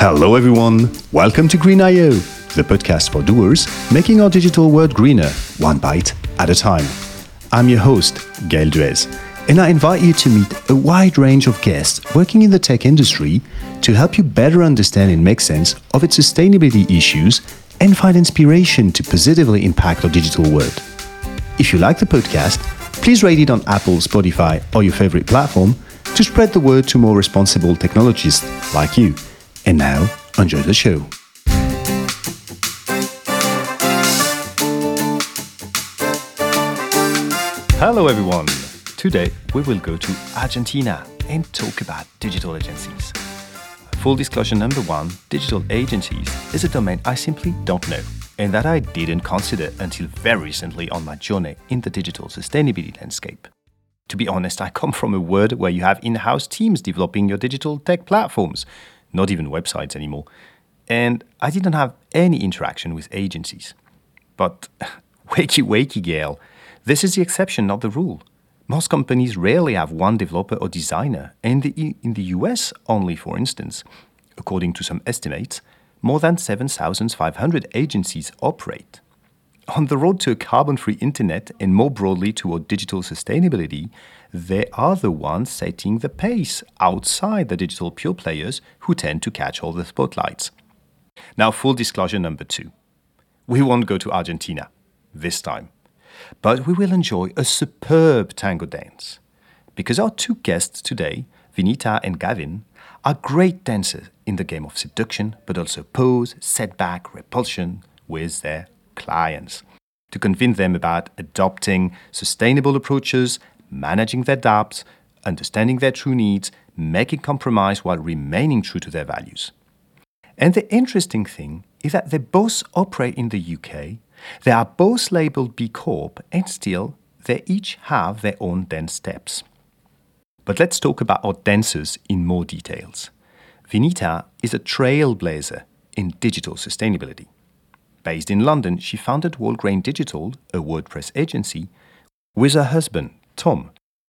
Hello, everyone. Welcome to Green I/O, the podcast for doers making our digital world greener, one bite at a time. I'm your host, Gaël Duez, and I invite you to meet a wide range of guests working in the tech industry to help you better understand and make sense of its sustainability issues and find inspiration to positively impact our digital world. If you like the podcast, please rate it on Apple, Spotify, or your favorite platform to spread the word to more responsible technologists like you. And now, enjoy the show. Hello, everyone. Today, we will go to Argentina and talk about digital agencies. Full disclosure number one digital agencies is a domain I simply don't know and that I didn't consider until very recently on my journey in the digital sustainability landscape. To be honest, I come from a world where you have in house teams developing your digital tech platforms, not even websites anymore, and I didn't have any interaction with agencies. But wakey, wakey, Gaël, this is the exception, not the rule. Most companies rarely have one developer or designer, and in the US only, for instance. According to some estimates, more than 7,500 agencies operate. On the road to a carbon free internet and more broadly toward digital sustainability, they are the ones setting the pace outside the digital pure players who tend to catch all the spotlights. Now, full disclosure number two we won't go to Argentina this time, but we will enjoy a superb tango dance. Because our two guests today, Vineeta and Gavin, are great dancers in the game of seduction, but also pose, setback, repulsion with their clients to convince them about adopting sustainable approaches, managing their doubts, understanding their true needs, making compromise while remaining true to their values. And the interesting thing is that they both operate in the UK, they are both labeled B Corp, and still they each have their own dance steps. But let's talk about our dancers in more details. Vineeta is a trailblazer in digital sustainability. Based in London, she founded Wholegrain Digital, a WordPress agency, with her husband, Tom,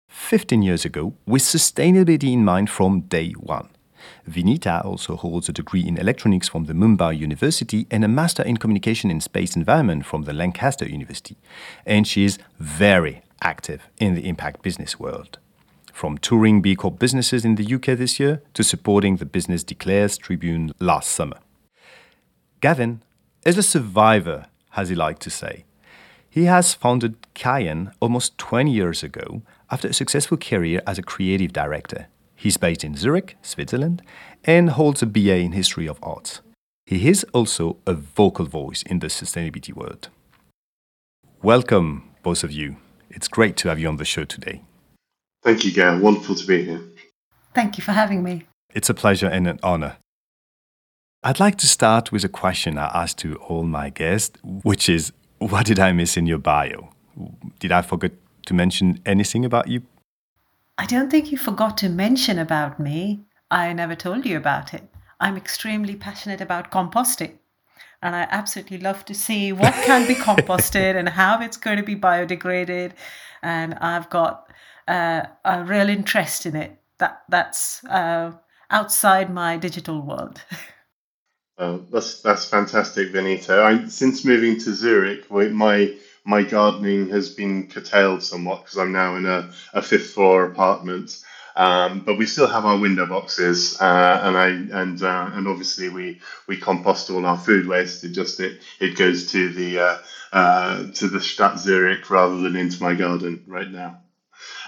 15 years ago, with sustainability in mind from day one. Vineeta also holds a degree in electronics from the Mumbai University and a master in communication in space environment from the Lancaster University. And she is very active in the impact business world from touring B Corp businesses in the UK this year to supporting the Business Declares Tribune last summer. Gavin is a survivor, as he liked to say. He has founded Kyan almost 20 years ago after a successful career as a creative director. He's based in Zurich, Switzerland, and holds a BA in History of Arts. He is also a vocal voice in the sustainability world. Welcome, both of you. It's great to have you on the show today. Thank you, Gaël. Wonderful to be here. Thank you for having me. It's a pleasure and an honor. I'd like to start with a question I ask to all my guests, which is what did I miss in your bio? Did I forget to mention anything about you? I don't think you forgot to mention about me. I never told you about it. I'm extremely passionate about composting. And I absolutely love to see what can be composted and how it's going to be biodegraded. And I've got uh, a real interest in it. That that's uh, outside my digital world. That's that's fantastic, Vineeta. I, since moving to Zurich, my my gardening has been curtailed somewhat because I'm now in a, a fifth floor apartment. Um, but we still have our window boxes, uh, and I and uh, and obviously we we compost all our food waste. It just it it goes to the uh, uh to the Stadt Zurich rather than into my garden right now.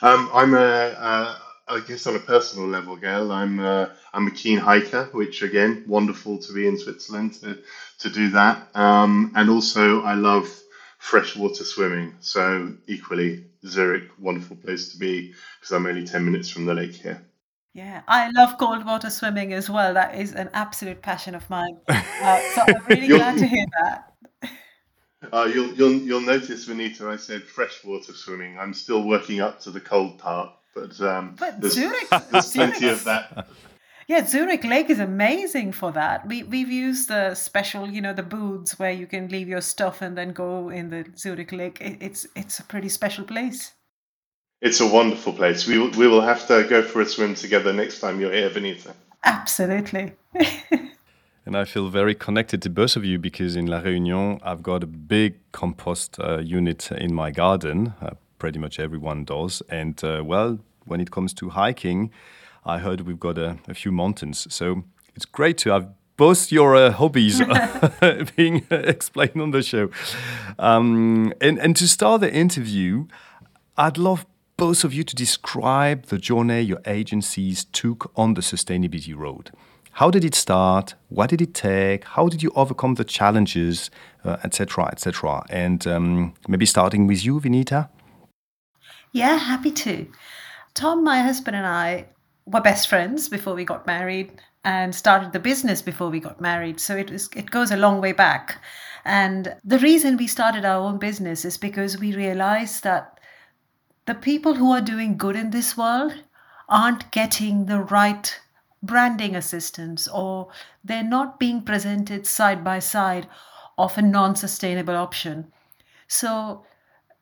Um, I'm a, a, I guess on a personal level, Gaël, I'm a, I'm a keen hiker, which again, wonderful to be in Switzerland to, to do that. Um, and also, I love freshwater swimming. So equally, Zurich, wonderful place to be because I'm only 10 minutes from the lake here. Yeah, I love cold water swimming as well. That is an absolute passion of mine. Uh, so I'm really glad to hear that. Uh, you'll, you'll, you'll notice, Vineeta, I said freshwater swimming. I'm still working up to the cold part, but, um, but there's, Zurich, there's plenty of that. Yeah, Zurich Lake is amazing for that. We we've used the special, you know, the booths where you can leave your stuff and then go in the Zurich Lake. It, it's it's a pretty special place. It's a wonderful place. We will, we will have to go for a swim together next time you're here, Vineeta. Absolutely. And I feel very connected to both of you because in La Réunion, I've got a big compost uh, unit in my garden. Uh, pretty much everyone does. And uh, well, when it comes to hiking, I heard we've got a, a few mountains. So it's great to have both your uh, hobbies being explained on the show. Um, and, and to start the interview, I'd love both of you to describe the journey your agencies took on the sustainability road. How did it start? What did it take? How did you overcome the challenges, etc., uh, etc.? Et and um, maybe starting with you, Vineeta. Yeah, happy to. Tom, my husband, and I were best friends before we got married and started the business before we got married. So it was, it goes a long way back. And the reason we started our own business is because we realized that the people who are doing good in this world aren't getting the right branding assistance or they're not being presented side by side of a non-sustainable option. So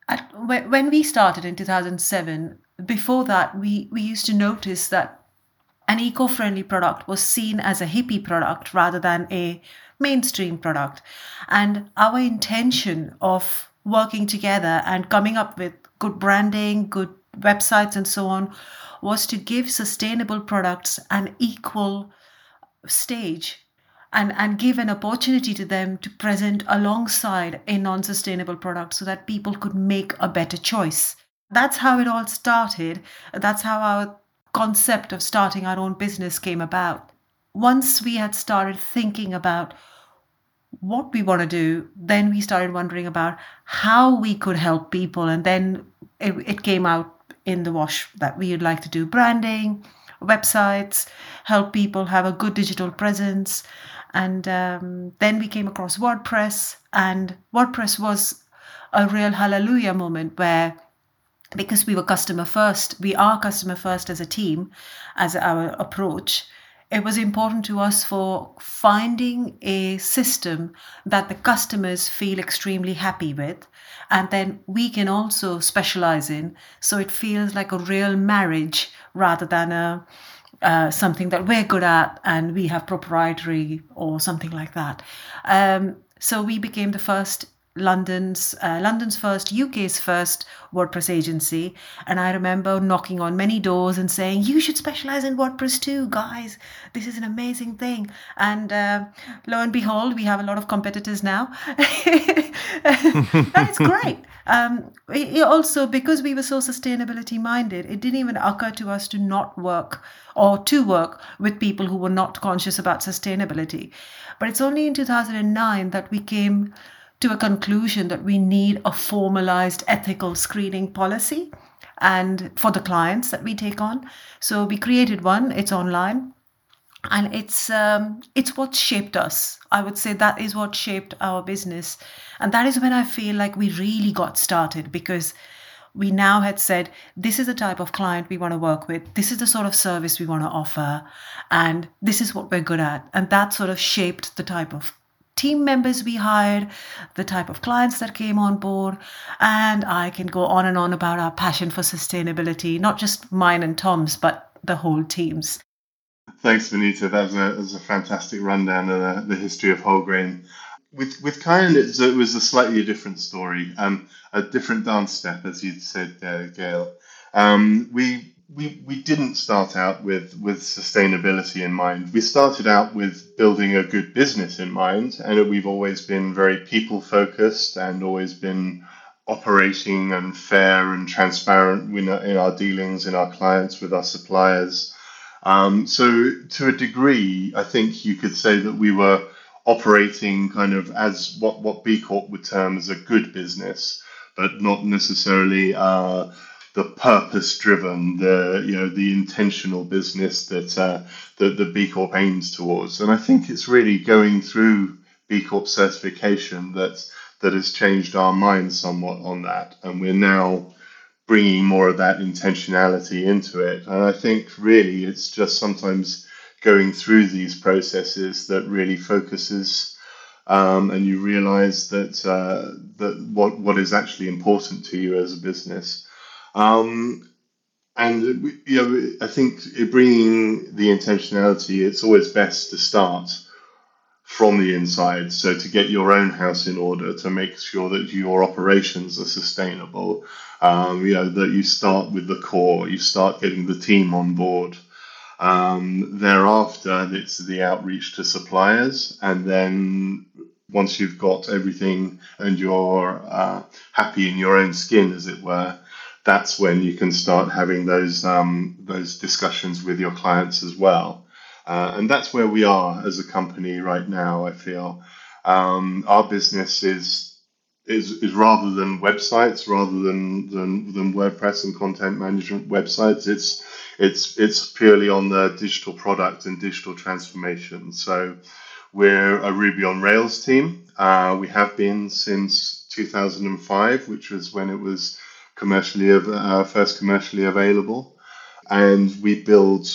at, when we started in 2007, before that, we, we used to notice that an eco friendly product was seen as a hippie product rather than a mainstream product. And our intention of working together and coming up with good branding, good websites, and so on was to give sustainable products an equal stage and, and give an opportunity to them to present alongside a non sustainable product so that people could make a better choice. That's how it all started. That's how our concept of starting our own business came about. Once we had started thinking about what we want to do, then we started wondering about how we could help people. And then it, it came out in the wash that we would like to do branding, websites, help people have a good digital presence. And um, then we came across WordPress, and WordPress was a real hallelujah moment where because we were customer first, we are customer first as a team, as our approach. It was important to us for finding a system that the customers feel extremely happy with, and then we can also specialize in so it feels like a real marriage rather than a uh, something that we're good at and we have proprietary or something like that. Um, so we became the first London's uh, London's first, UK's first WordPress agency, and I remember knocking on many doors and saying, "You should specialize in WordPress too, guys. This is an amazing thing." And uh, lo and behold, we have a lot of competitors now, it's great. Um, it also, because we were so sustainability minded, it didn't even occur to us to not work or to work with people who were not conscious about sustainability. But it's only in 2009 that we came to a conclusion that we need a formalized ethical screening policy and for the clients that we take on so we created one it's online and it's um, it's what shaped us. I would say that is what shaped our business. And that is when i feel like we really got started because we now had said this is the type of client we want to work with. This is the sort of service we want to offer. And this is what we're good at. And that sort of shaped the type of team members we hired, the type of clients that came on board, and I can go on and on about our passion for sustainability, not just mine and Tom's, but the whole team's. Thanks, Vineeta. That was a, that was a fantastic rundown of the, the history of Wholegrain. With with Kyan, it was, a slightly different story, um, a different dance step, as you'd said, uh, Gaël. Um, we we, we didn't start out with, with sustainability in mind. We started out with building a good business in mind, and we've always been very people focused and always been operating and fair and transparent in our, in our dealings in our clients with our suppliers. Um, so, to a degree, I think you could say that we were operating kind of as what, what B Corp would term as a good business, but not necessarily. Uh, the purpose driven, the you know the intentional business that uh, that the B Corp aims towards. And I think it's really going through B Corp certification that that has changed our minds somewhat on that, and we're now bringing more of that intentionality into it. And I think really it's just sometimes going through these processes that really focuses. Um, and you realize that uh, that what what is actually important to you as a business um, and you know, I think bringing the intentionality, it's always best to start from the inside. So to get your own house in order, to make sure that your operations are sustainable, um, you know that you start with the core, you start getting the team on board. Um, thereafter, it's the outreach to suppliers, and then once you've got everything and you're uh, happy in your own skin, as it were, that's when you can start having those um, those discussions with your clients as well. Uh, and that's where we are as a company right now. I feel um, our business is is is rather than websites, rather than, than than WordPress and content management websites. It's it's it's purely on the digital product and digital transformation. So we're a Ruby on Rails team. Uh, we have been since 2005, which was when it was commercially uh, first commercially available, and we build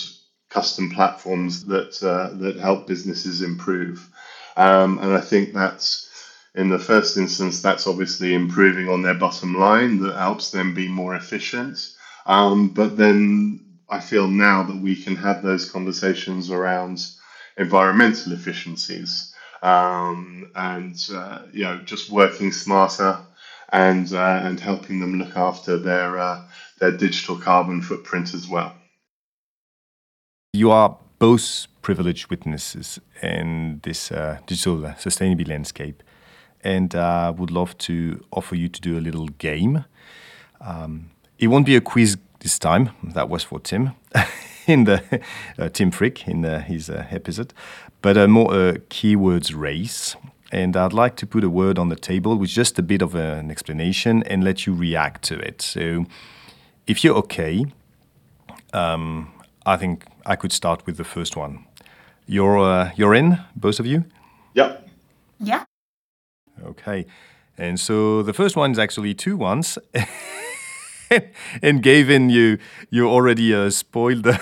custom platforms that uh, that help businesses improve. Um, and I think that's in the first instance, that's obviously improving on their bottom line that helps them be more efficient. Um, but then I feel now that we can have those conversations around environmental efficiencies um, and uh, you know just working smarter and uh, and helping them look after their uh, their digital carbon footprint as well. You are both privileged witnesses in this uh, digital sustainability landscape, and I uh, would love to offer you to do a little game. Um, it won't be a quiz this time. That was for Tim. in the uh, Tim Frick in the, his uh, episode, but a more uh, keywords race. And I'd like to put a word on the table with just a bit of an explanation and let you react to it. So, if you're okay, um, I think I could start with the first one. You're uh, you're in, both of you. Yep. Yeah. Okay, and so the first one is actually two ones. and Gavin, you you already uh, spoiled the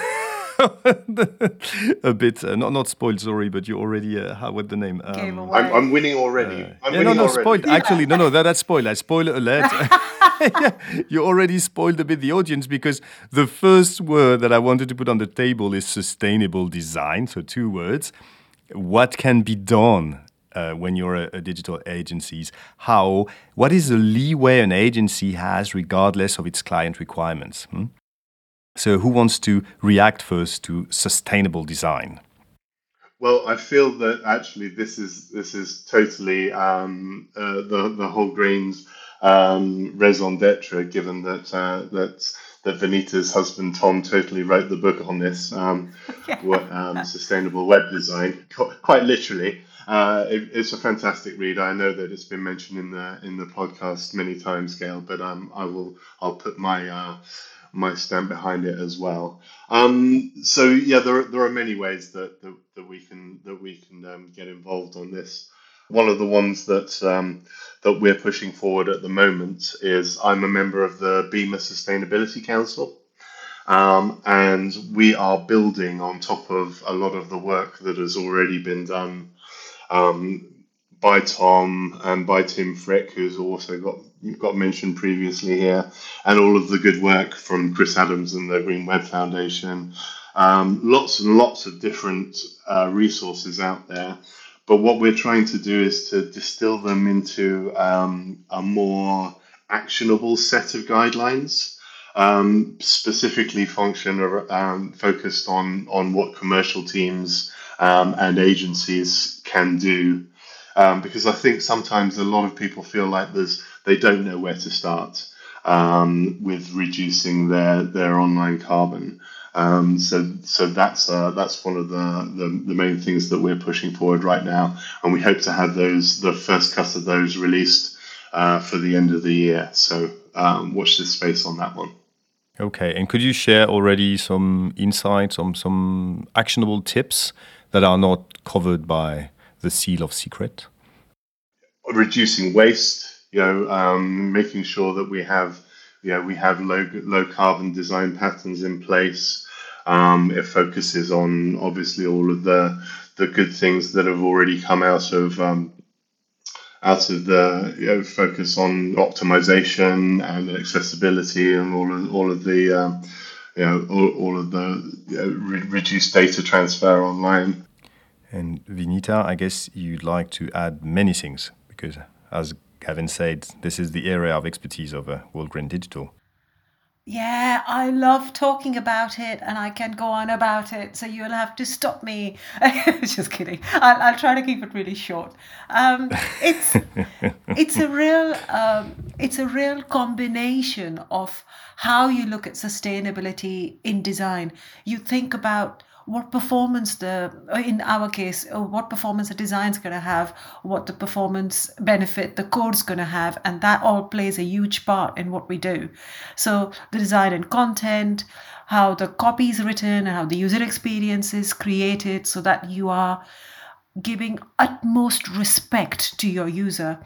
a bit. Uh, not not spoiled, sorry, but you already uh, how what the name? Um, I'm, I'm, winning already. Uh, I'm yeah, winning no, no, already. spoiled. Actually, no, no, that, that's spoiled. I spoiler alert. yeah, you already spoiled a bit the audience because the first word that I wanted to put on the table is sustainable design. So two words. What can be done uh, when you're a, a, digital agencies how what is the leeway an agency has regardless of its client requirements hmm? So who wants to react first to sustainable design well, I feel that actually this is this is totally um, uh, the the whole Greens um, raison d'être, given that uh, that that Vineeta's husband Tom totally wrote the book on this um, yeah. what, um, sustainable web design, quite literally. Uh, it, it's a fantastic read. I know that it's been mentioned in the in the podcast many times, Gaël, but um, I will I'll put my uh, my stamp behind it as well. Um, so yeah, there are, there are many ways that, that, that we can that we can um, get involved on this. One of the ones that um, that we're pushing forward at the moment is I'm a member of the BIMA Sustainability Council. Um, and we are building on top of a lot of the work that has already been done um, by Tom and by Tim Frick, who's also got got mentioned previously here, and all of the good work from Chris Adams and the Green Web Foundation. Um, lots and lots of different uh, resources out there. But what we're trying to do is to distill them into um, a more actionable set of guidelines, um, specifically function um, focused on on what commercial teams um, and agencies can do. Um, because I think sometimes a lot of people feel like there's they don't know where to start um, with reducing their their online carbon. Um, so so that's uh, that's one of the, the, the main things that we're pushing forward right now, and we hope to have those the first cut of those released uh, for the end of the year. So um, watch this space on that one. Okay, and could you share already some insights, some some actionable tips that are not covered by the seal of secret? Reducing waste, you know, um, making sure that we have, you know, we have low low carbon design patterns in place. Um, it focuses on obviously all of the the good things that have already come out of um, out of the you know, focus on optimization and accessibility and all of all of the um, you know all, all of the you know, re- reduced data transfer online. And Vineeta, I guess you'd like to add many things because, as Gavin said, this is the area of expertise of uh, Wholegrain Digital. Yeah, I love talking about it and I can go on about it, so you'll have to stop me. Just kidding. I'll, I'll try to keep it really short. Um, it's it's a real um, it's a real combination of how you look at sustainability in design. You think about what performance the uh, in our case uh, what performance the design's going to have what the performance benefit the code's going to have and that all plays a huge part in what we do. So the design and content how the copy is written how the user experience is created so that you are giving utmost respect to your user.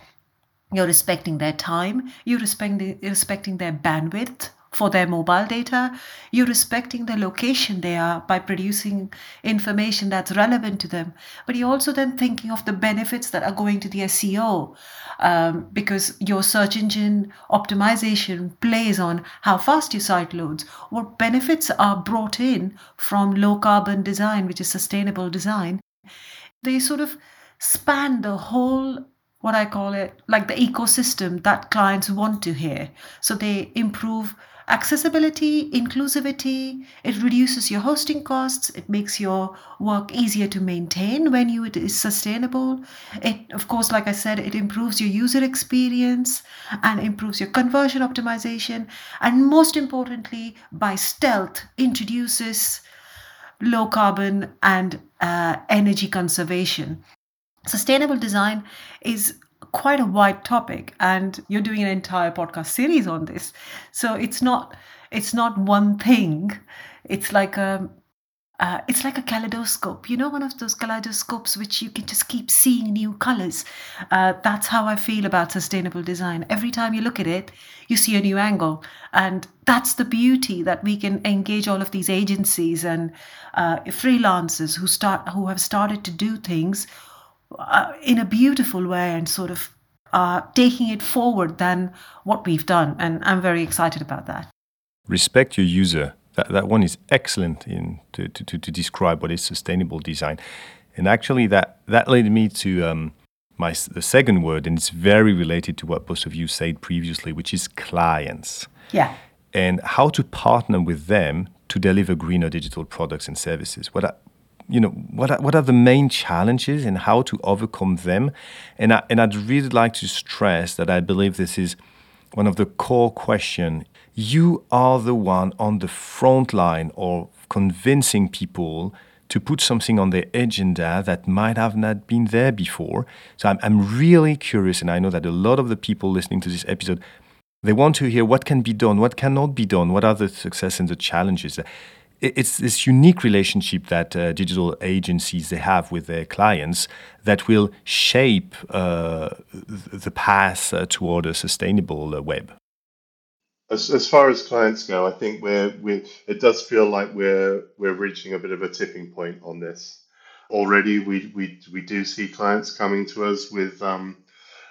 You're respecting their time you're respecting, respecting their bandwidth for their mobile data. You're respecting the location they are by producing information that's relevant to them. But you're also then thinking of the benefits that are going to the SEO um, because your search engine optimization plays on how fast your site loads. What benefits are brought in from low carbon design, which is sustainable design. They sort of span the whole what I call it, like the ecosystem that clients want to hear. So they improve accessibility, inclusivity, it reduces your hosting costs, it makes your work easier to maintain when you it is sustainable. It of course like I said it improves your user experience and improves your conversion optimization and most importantly by stealth introduces low carbon and uh, energy conservation. Sustainable design is quite a wide topic and you're doing an entire podcast series on this. So it's not it's not one thing. It's like a uh, it's like a kaleidoscope. You know one of those kaleidoscopes which you can just keep seeing new colors? Uh, that's how i feel about sustainable design. Every time you look at it you see a new angle. And that's the beauty that we can engage all of these agencies and uh, freelancers who start who have started to do things uh, in a beautiful way and sort of uh, taking it forward than what we've done. And I'm very excited about that. Respect your user. That, that one is excellent in to, to, to describe what is sustainable design. And actually, that, that led me to um, my the second word, and it's very related to what both of you said previously, which is clients. Yeah. And how to partner with them to deliver greener digital products and services. What I, you know what are, what are the main challenges and how to overcome them? And I, and I'd really like to stress that I believe this is one of the core question. You are the one on the front line of convincing people to put something on their agenda that might have not been there before. So I'm, I'm really curious and I know that a lot of the people listening to this episode they want to hear what can be done what cannot be done what are the success and the challenges it's this unique relationship that uh, digital agencies they have with their clients that will shape uh, the path uh, toward a sustainable uh, web. As, as far as clients go, I think we're we it does feel like we're we're reaching a bit of a tipping point on this. Already, we we we do see clients coming to us with um,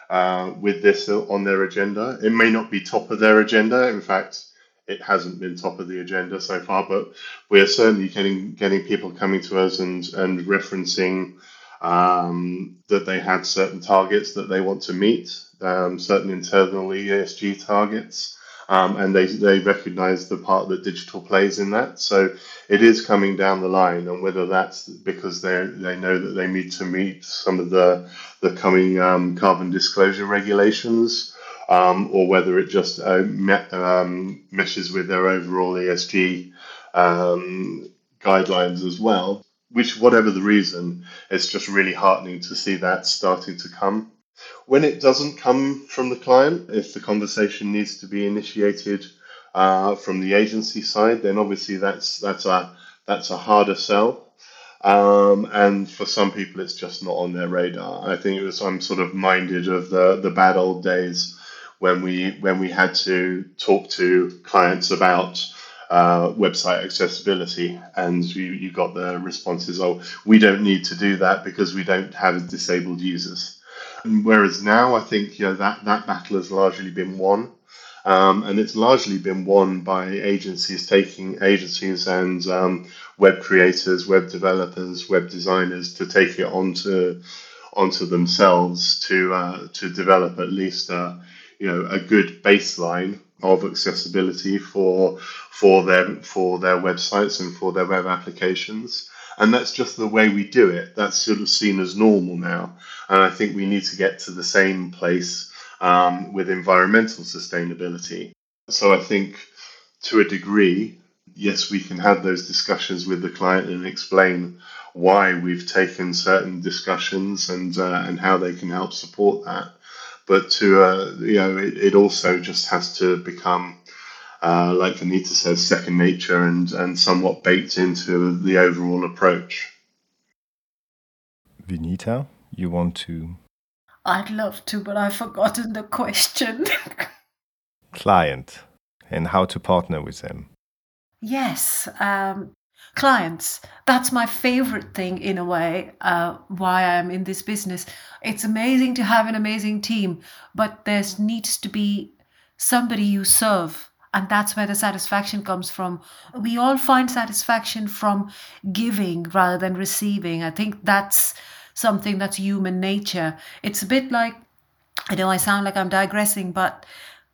uh, with this on their agenda. It may not be top of their agenda. In fact, it hasn't been top of the agenda so far, but we are certainly getting getting people coming to us and and referencing um, that they had certain targets that they want to meet, um, certain internal ESG targets, um, and they they recognise the part that digital plays in that. So it is coming down the line, and whether that's because they they know that they need to meet some of the the coming um, carbon disclosure regulations um, or whether it just uh, um, meshes with their overall ESG um, guidelines as well. Which, whatever the reason, it's just really heartening to see that starting to come. When it doesn't come from the client, if the conversation needs to be initiated uh, from the agency side, then obviously that's that's a that's a harder sell. Um, and for some people, it's just not on their radar. I think it was I'm sort of minded of the the bad old days when we when we had to talk to clients about uh, website accessibility, and you, you got the responses, "Oh, we don't need to do that because we don't have disabled users." And whereas now, I think you know that that battle has largely been won. Um, and it's largely been won by agencies taking agencies and um, web creators, web developers, web designers to take it onto onto themselves to uh, to develop at least a you know a good baseline of accessibility for for them for their websites and for their web applications. And that's just the way we do it. That's sort of seen as normal now. And I think we need to get to the same place um, with environmental sustainability. So I think to a degree, yes, we can have those discussions with the client and explain why we've taken certain discussions and uh, and how they can help support that. But to uh, you know, it, it also just has to become uh, like Vineeta says, second nature and, and somewhat baked into the overall approach. Vineeta, you want to? I'd love to, but I've forgotten the question. Client and how to partner with them. Yes, um, clients. That's my favorite thing in a way, uh, why I'm in this business. It's amazing to have an amazing team, but there needs to be somebody you serve. And that's where the satisfaction comes from. We all find satisfaction from giving rather than receiving. I think that's something that's human nature. It's a bit like, I know I sound like I'm digressing, but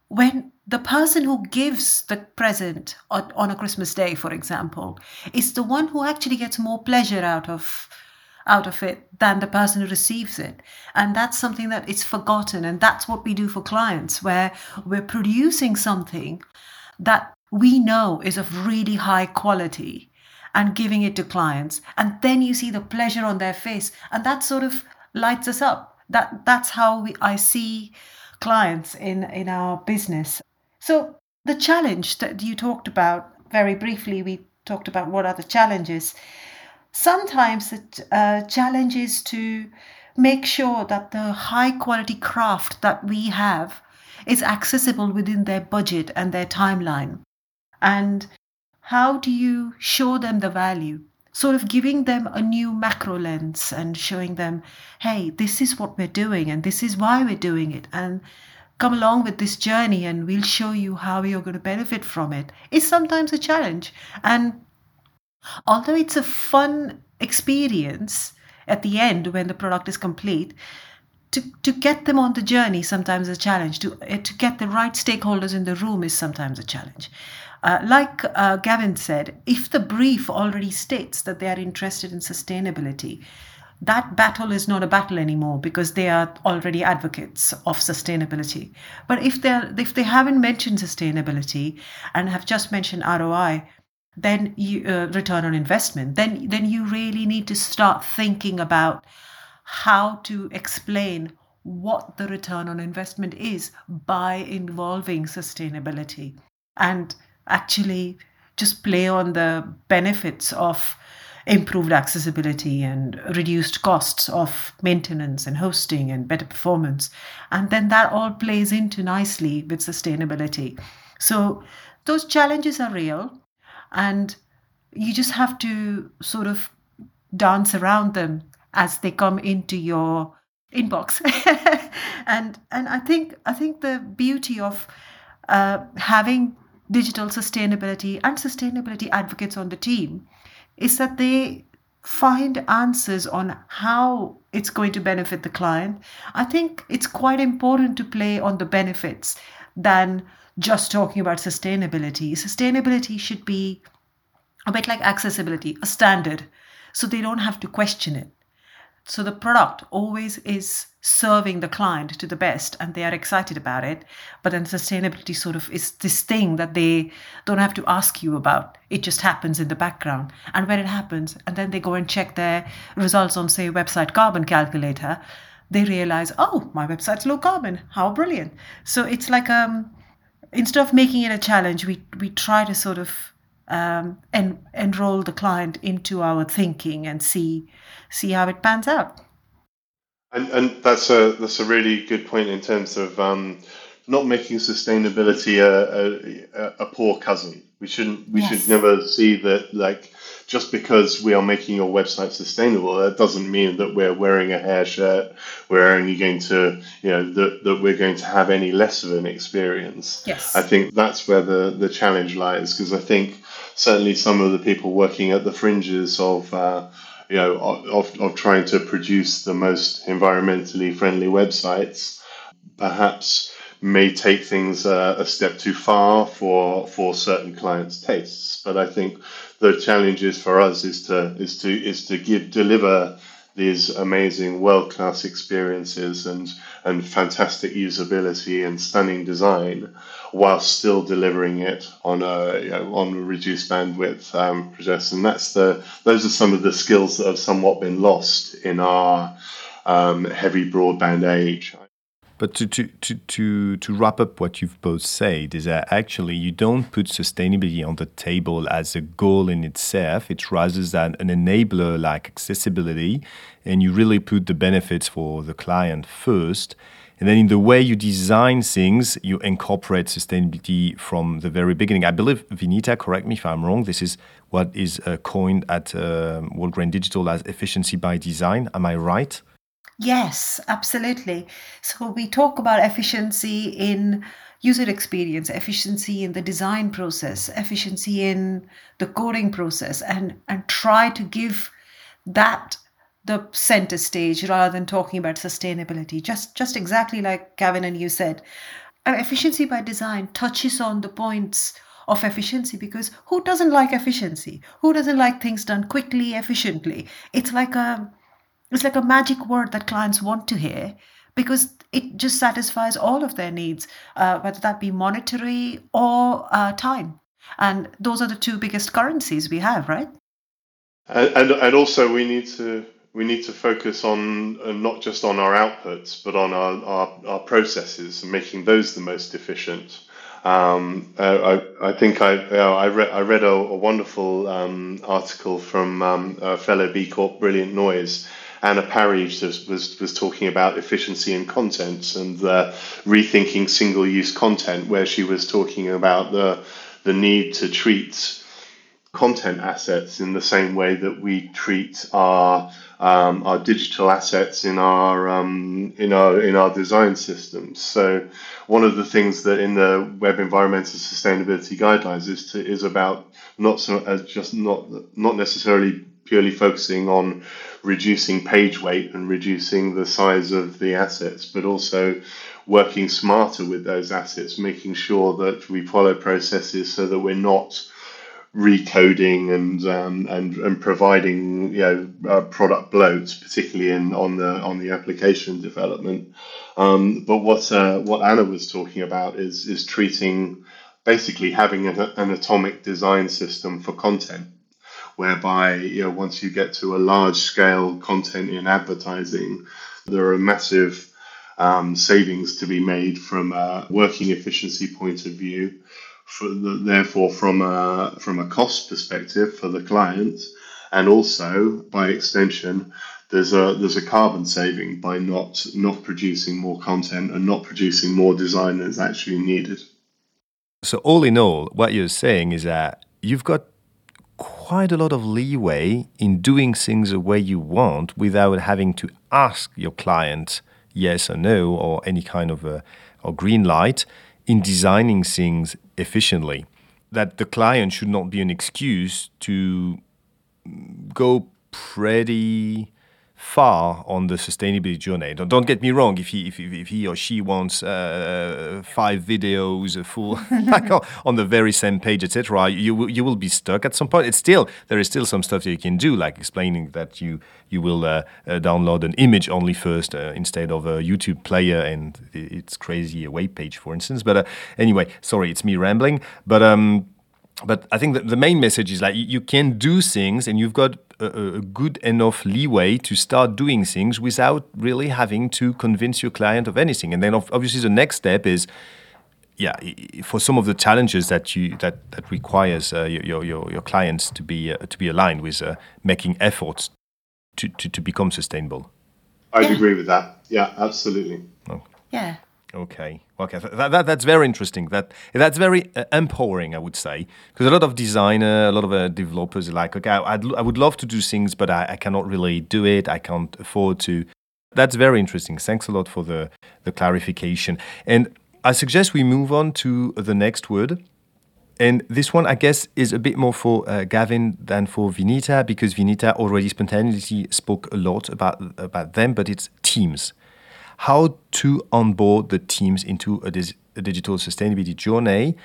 when the person who gives the present on, on a Christmas day, for example, is the one who actually gets more pleasure out of out of it than the person who receives it. And that's something that is forgotten. And that's what we do for clients, where we're producing something that we know is of really high quality and giving it to clients. And then you see the pleasure on their face. And that sort of lights us up. That that's how we, I see clients in, in our business. So the challenge that you talked about very briefly, we talked about what are the challenges. Sometimes the uh, challenge is to make sure that the high quality craft that we have is accessible within their budget and their timeline. And how do you show them the value? Sort of giving them a new macro lens and showing them, hey, this is what we're doing and this is why we're doing it. And come along with this journey and we'll show you how you're going to benefit from it is sometimes a challenge. And although it's a fun experience at the end when the product is complete, to, to get them on the journey sometimes a challenge. To, eh, to get the right stakeholders in the room is sometimes a challenge. Uh, like uh, Gavin said, if the brief already states that they are interested in sustainability, that battle is not a battle anymore because they are already advocates of sustainability. But if they if they haven't mentioned sustainability and have just mentioned ROI, then you uh, return on investment, then then you really need to start thinking about how to explain what the return on investment is by involving sustainability and actually just play on the benefits of improved accessibility and reduced costs of maintenance and hosting and better performance. And then that all plays into nicely with sustainability. So those challenges are real and you just have to sort of dance around them as they come into your inbox. and and I think I think the beauty of uh, having digital sustainability and sustainability advocates on the team is that they find answers on how it's going to benefit the client. I think it's quite important to play on the benefits than just talking about sustainability. Sustainability should be a bit like accessibility, a standard, so they don't have to question it. So the product always is serving the client to the best and they are excited about it. But then sustainability sort of is this thing that they don't have to ask you about. It just happens in the background. And when it happens, and then they go and check their results on, say, website carbon calculator, they realize, oh, my website's low carbon. How brilliant. So it's like um instead of making it a challenge, we we try to sort of um, and enroll the client into our thinking and see see how it pans out. And, and that's a that's a really good point in terms of um, not making sustainability a, a, a, poor cousin. We shouldn't we yes. should never see that like just because we are making your website sustainable, that doesn't mean that we're wearing a hair shirt. We're only going to, you know, that, that we're going to have any less of an experience. Yes. I think that's where the, the challenge lies because I think certainly some of the people working at the fringes of, uh, you know, of, of trying to produce the most environmentally friendly websites, perhaps may take things uh, a step too far for for certain clients' tastes. But I think the challenge is for us is to is to is to give deliver these amazing world class experiences and and fantastic usability and stunning design while still delivering it on a you know, on reduced bandwidth um, process. And that's the those are some of the skills that have somewhat been lost in our um, heavy broadband age. But to, to, to, to, to wrap up what you've both said is that actually you don't put sustainability on the table as a goal in itself. It's rather than an enabler like accessibility, and you really put the benefits for the client first. And then in the way you design things, you incorporate sustainability from the very beginning. I believe, Vineeta, correct me if I'm wrong, this is what is uh, coined at uh, World Digital as efficiency by design. Am I right? Yes, absolutely. So we talk about efficiency in user experience, efficiency in the design process, efficiency in the coding process, and and try to give that the center stage rather than talking about sustainability. Just just exactly like Gavin and you said, efficiency by design touches on the points of efficiency because who doesn't like efficiency? Who doesn't like things done quickly, efficiently? It's like a it's like a magic word that clients want to hear because it just satisfies all of their needs, uh, whether that be monetary or uh, time. And those are the two biggest currencies we have, right? And, and, and also we need to we need to focus on uh, not just on our outputs, but on our, our, our processes and making those the most efficient. Um, uh, I, I, think I, I, read, I read a, a wonderful um, article from um, a fellow B Corp, Brilliant Noise, Anna Parrish was, was, was talking about efficiency in content and uh, rethinking single use content, where she was talking about the, the need to treat content assets in the same way that we treat our um, our digital assets in our um, in our in our design systems. So one of the things that in the Web Environmental Sustainability Guidelines is to, is about not so as just not not necessarily purely focusing on reducing page weight and reducing the size of the assets, but also working smarter with those assets, making sure that we follow processes so that we're not recoding and um, and and providing you know uh, product bloats, particularly in on the on the application development. Um, but what uh, what Anna was talking about is is treating basically having an, an atomic design system for content whereby you know once you get to a large scale content in advertising, there are massive um, savings to be made from a working efficiency point of view. The, therefore, from a from a cost perspective for the client, and also by extension, there's a there's a carbon saving by not not producing more content and not producing more design that's actually needed. So all in all, what you're saying is that you've got quite a lot of leeway in doing things the way you want without having to ask your client yes or no or any kind of a or green light in designing things efficiently. That the client should not be an excuse to go pretty far on the sustainability journey. Don't, don't get me wrong. If he if, if he or she wants uh, five videos, a full like on the very same page, etc., you you will be stuck at some point. It's still there is still some stuff that you can do, like explaining that you you will uh, uh, download an image only first uh, instead of a YouTube player, and it's crazy a web page, for instance. But uh, anyway, sorry, it's me rambling. But um, but I think that the main message is like you, you can do things, and you've got a, a, good enough leeway to start doing things without really having to convince your client of anything. And then obviously the next step is, yeah, for some of the challenges that you that that requires uh, your, your your clients to be uh, to be aligned with uh, making efforts to, to, to become sustainable. I'd yeah. agree with that. Yeah, absolutely. Oh. Yeah. Okay, okay, that, that, that's very interesting. That that's very uh, empowering, I would say, because a lot of designer, a lot of uh, developers are like, okay, I'd, I would love to do things, but I, I cannot really do it. I can't afford to. That's very interesting. Thanks a lot for the the clarification. And I suggest we move on to the next word. And this one, I guess, is a bit more for uh, Gavin than for Vineeta because Vineeta already spontaneously spoke a lot about about them, but it's teams how to onboard the teams into a, a digital sustainability journey.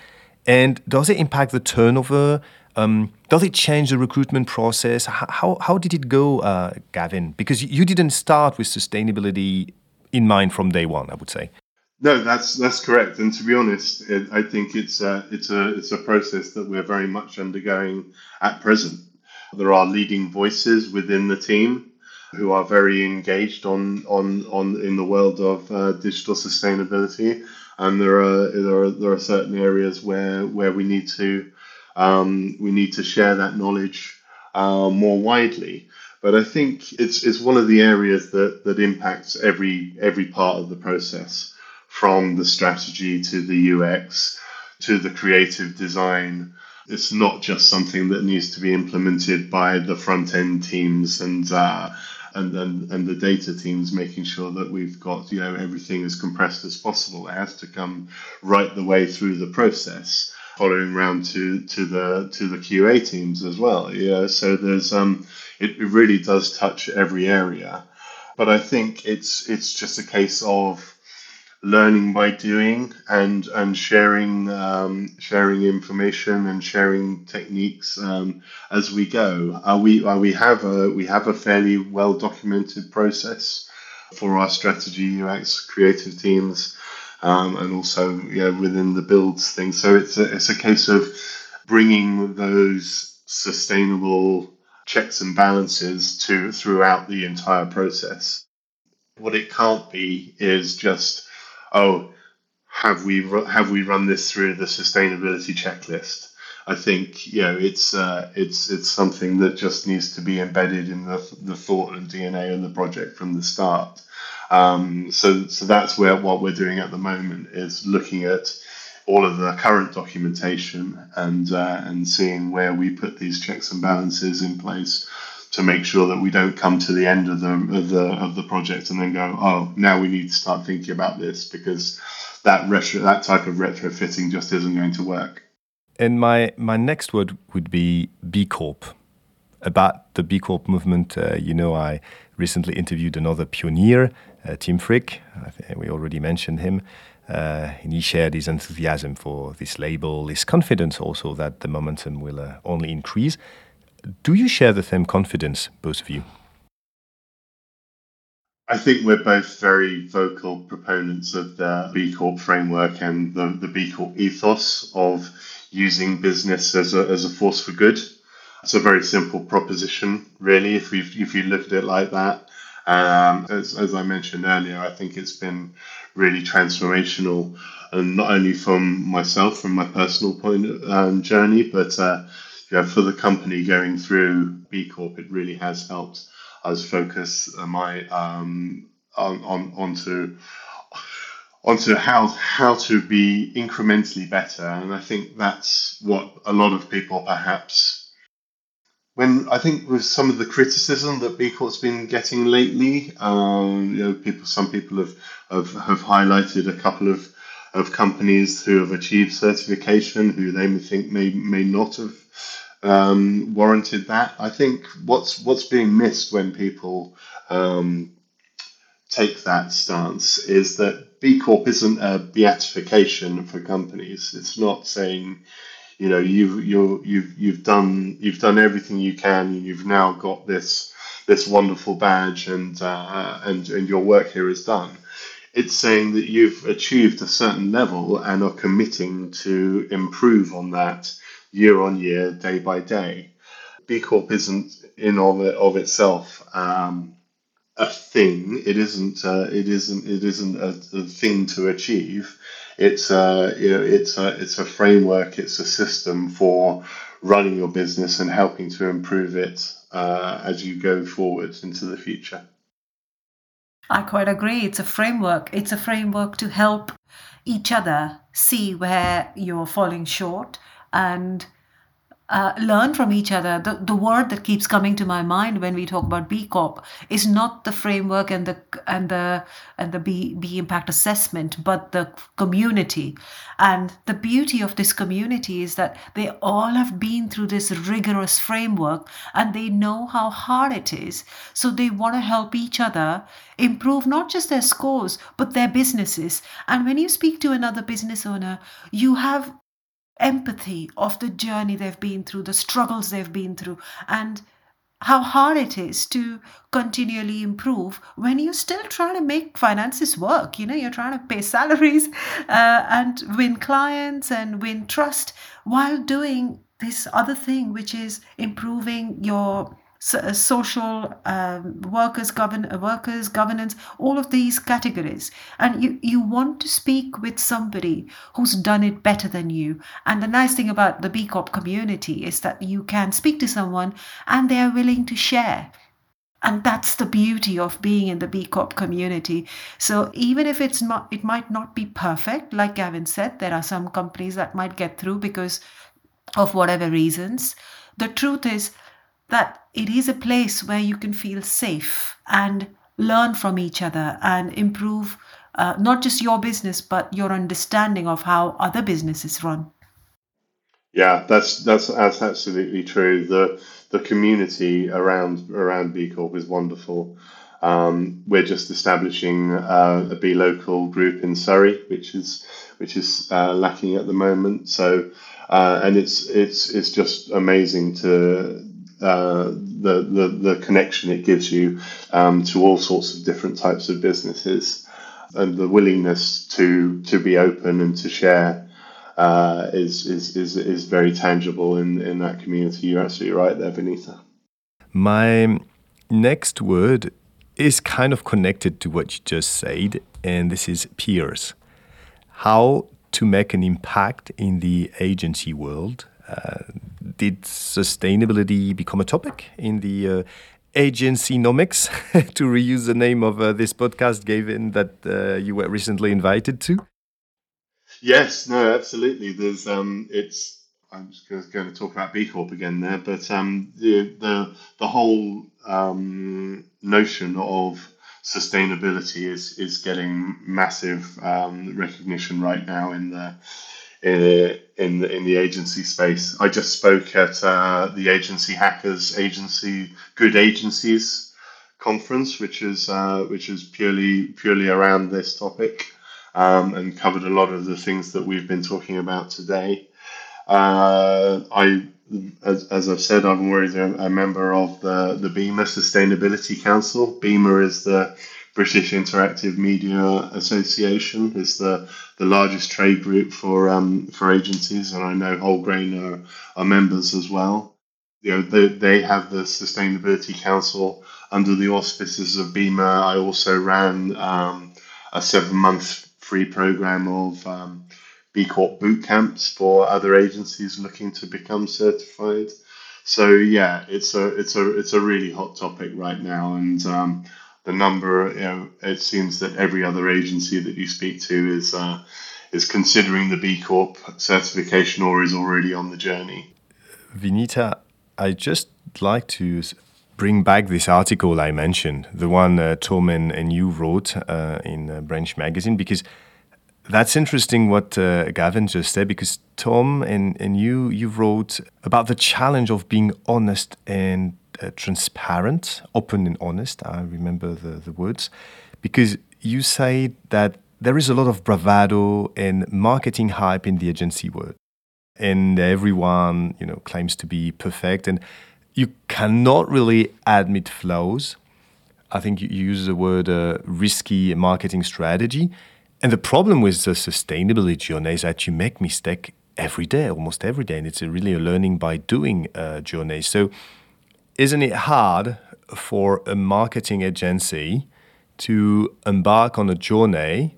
And does it impact the turnover? Um, does it change the recruitment process? How, how did it go, uh, Gavin? Because you didn't start with sustainability in mind from day one, I would say. No, that's that's correct. And to be honest, it, I think it's a, it's a it's a process that we're very much undergoing at present. There are leading voices within the team who are very engaged on on on in the world of uh, digital sustainability, and there are there are there are certain areas where where we need to um, we need to share that knowledge uh, more widely. But I think it's it's one of the areas that that impacts every every part of the process, from the strategy to the UX to the creative design it's not just something that needs to be implemented by the front end teams and uh, and, and and the data teams making sure that we've got you know everything as compressed as possible. It has to come right the way through the process, following round to to the to the QA teams as well. Yeah, so there's um it, it really does touch every area, but I think it's it's just a case of learning by doing and and sharing um, sharing information and sharing techniques um, as we go. Uh, we uh, we have a we have a fairly well documented process for our strategy UX creative teams um, and also know, within the builds thing. So it's a, it's a case of bringing those sustainable checks and balances to throughout the entire process. What it can't be is just oh, have we have we run this through the sustainability checklist? I think you know it's uh, it's it's something that just needs to be embedded in the the thought and DNA of the project from the start. Um, so so that's where what we're doing at the moment is looking at all of the current documentation and uh, and seeing where we put these checks and balances in place to make sure that we don't come to the end of the of the of the project and then go, oh, now we need to start thinking about this because that retro that type of retrofitting just isn't going to work. And my my next word would be B Corp. About the B Corp movement, uh, you know, I recently interviewed another pioneer, uh, Tim Frick. we already mentioned him. Uh, and he shared his enthusiasm for this label, his confidence also that the momentum will uh, only increase. Do you share the same confidence, both of you? I think we're both very vocal proponents of the B Corp framework and the, the B Corp ethos of using business as a, as a force for good. It's a very simple proposition, really, if, we if you look at it like that. Um, as, as I mentioned earlier, I think it's been really transformational, and not only from myself, from my personal point um, journey, but uh, yeah, for the company going through B Corp, it really has helped us focus my um, on, on onto onto how how to be incrementally better, and I think that's what a lot of people perhaps. When I think with some of the criticism that B Corp's been getting lately, um, you know, people, some people have, have have highlighted a couple of of companies who have achieved certification who they may think may may not have um, warranted that. I think what's what's being missed when people um, take that stance is that B Corp isn't a beatification for companies. It's not saying, you know, you've you you've you've done you've done everything you can. and You've now got this this wonderful badge, and uh, and and your work here is done. It's saying that you've achieved a certain level and are committing to improve on that year on year, day by day. B Corp isn't in of it of itself um, a thing. It isn't. Uh, it isn't. It isn't a, a thing to achieve. It's a you know. It's a it's a framework. It's a system for running your business and helping to improve it uh, as you go forward into the future. I quite agree. It's a framework. It's a framework to help each other see where you're falling short and uh, learn from each other. The, the word that keeps coming to my mind when we talk about B Corp is not the framework and the and the and the B, B impact assessment, but the community. And the beauty of this community is that they all have been through this rigorous framework and they know how hard it is. So they want to help each other improve not just their scores, but their businesses. And when you speak to another business owner, you have empathy of the journey they've been through, the struggles they've been through, and how hard it is to continually improve when you're still trying to make finances work. You know, you're trying to pay salaries uh, and win clients and win trust while doing this other thing, which is improving your uh, social um, workers govern uh, workers governance all of these categories. And you you want to speak with somebody who's done it better than you. And the nice thing about the b corp community is that you can speak to someone and they are willing to share. And that's the beauty of being in the b corp community. So even if it's not it might not be perfect like gavin said there are some companies that might get through because of whatever reasons. The truth is that it is a place where you can feel safe and learn from each other and improve uh, not just your business but your understanding of how other businesses run. Yeah, that's that's that's absolutely true. The the community around around B Corp is wonderful. Um, we're just establishing uh, a B local group in Surrey, which is which is uh, lacking at the moment. So, uh, and it's it's it's just amazing to uh, the, the, the connection it gives you um, to all sorts of different types of businesses and the willingness to to be open and to share uh, is, is is is very tangible in in that community. You're absolutely right there, Vineeta. My next word is kind of connected to what you just said, and this is peers. How to make an impact in the agency world did sustainability become a topic in the uh, Agencynomics, to reuse the name of uh, this podcast, Gavin, that uh, you were recently invited to? Yes, no, absolutely. There's um, it's. I'm just going to talk about B Corp again there, but um, the the the whole um, notion of sustainability is is getting massive um, recognition right now in the in in the, in the agency space. I just spoke at uh, the Agency Hackers Agency Good Agencies conference, which is uh, which is purely purely around this topic, um, and covered a lot of the things that we've been talking about today. Uh, I, as, as I've said, I'm already a member of the the BIMA Sustainability Council. BIMA is the British Interactive Media Association is the, the largest trade group for um, for agencies, and I know Wholegrain are, are members as well. You know, they, they have the Sustainability Council under the auspices of BIMA. I also ran um, a seven month free program of um, B Corp boot camps for other agencies looking to become certified. So yeah, it's a it's a it's a really hot topic right now, and um, the number, you know, it seems that every other agency that you speak to is uh, is considering the B Corp certification or is already on the journey. Vineeta, I just like to bring back this article I mentioned, the one uh, Tom and, and you wrote uh, in uh, Branch Magazine, because that's interesting what uh, Gavin just said, because Tom and, and you you wrote about the challenge of being honest and uh, transparent, open and honest. I remember the, the words because you say that there is a lot of bravado and marketing hype in the agency world, and everyone you know claims to be perfect, and you cannot really admit flaws. I think you use the word uh, risky marketing strategy. And the problem with the sustainability journey is that you make mistake every day, almost every day, and it's a really a learning by doing uh, journey. So isn't it hard for a marketing agency to embark on a journey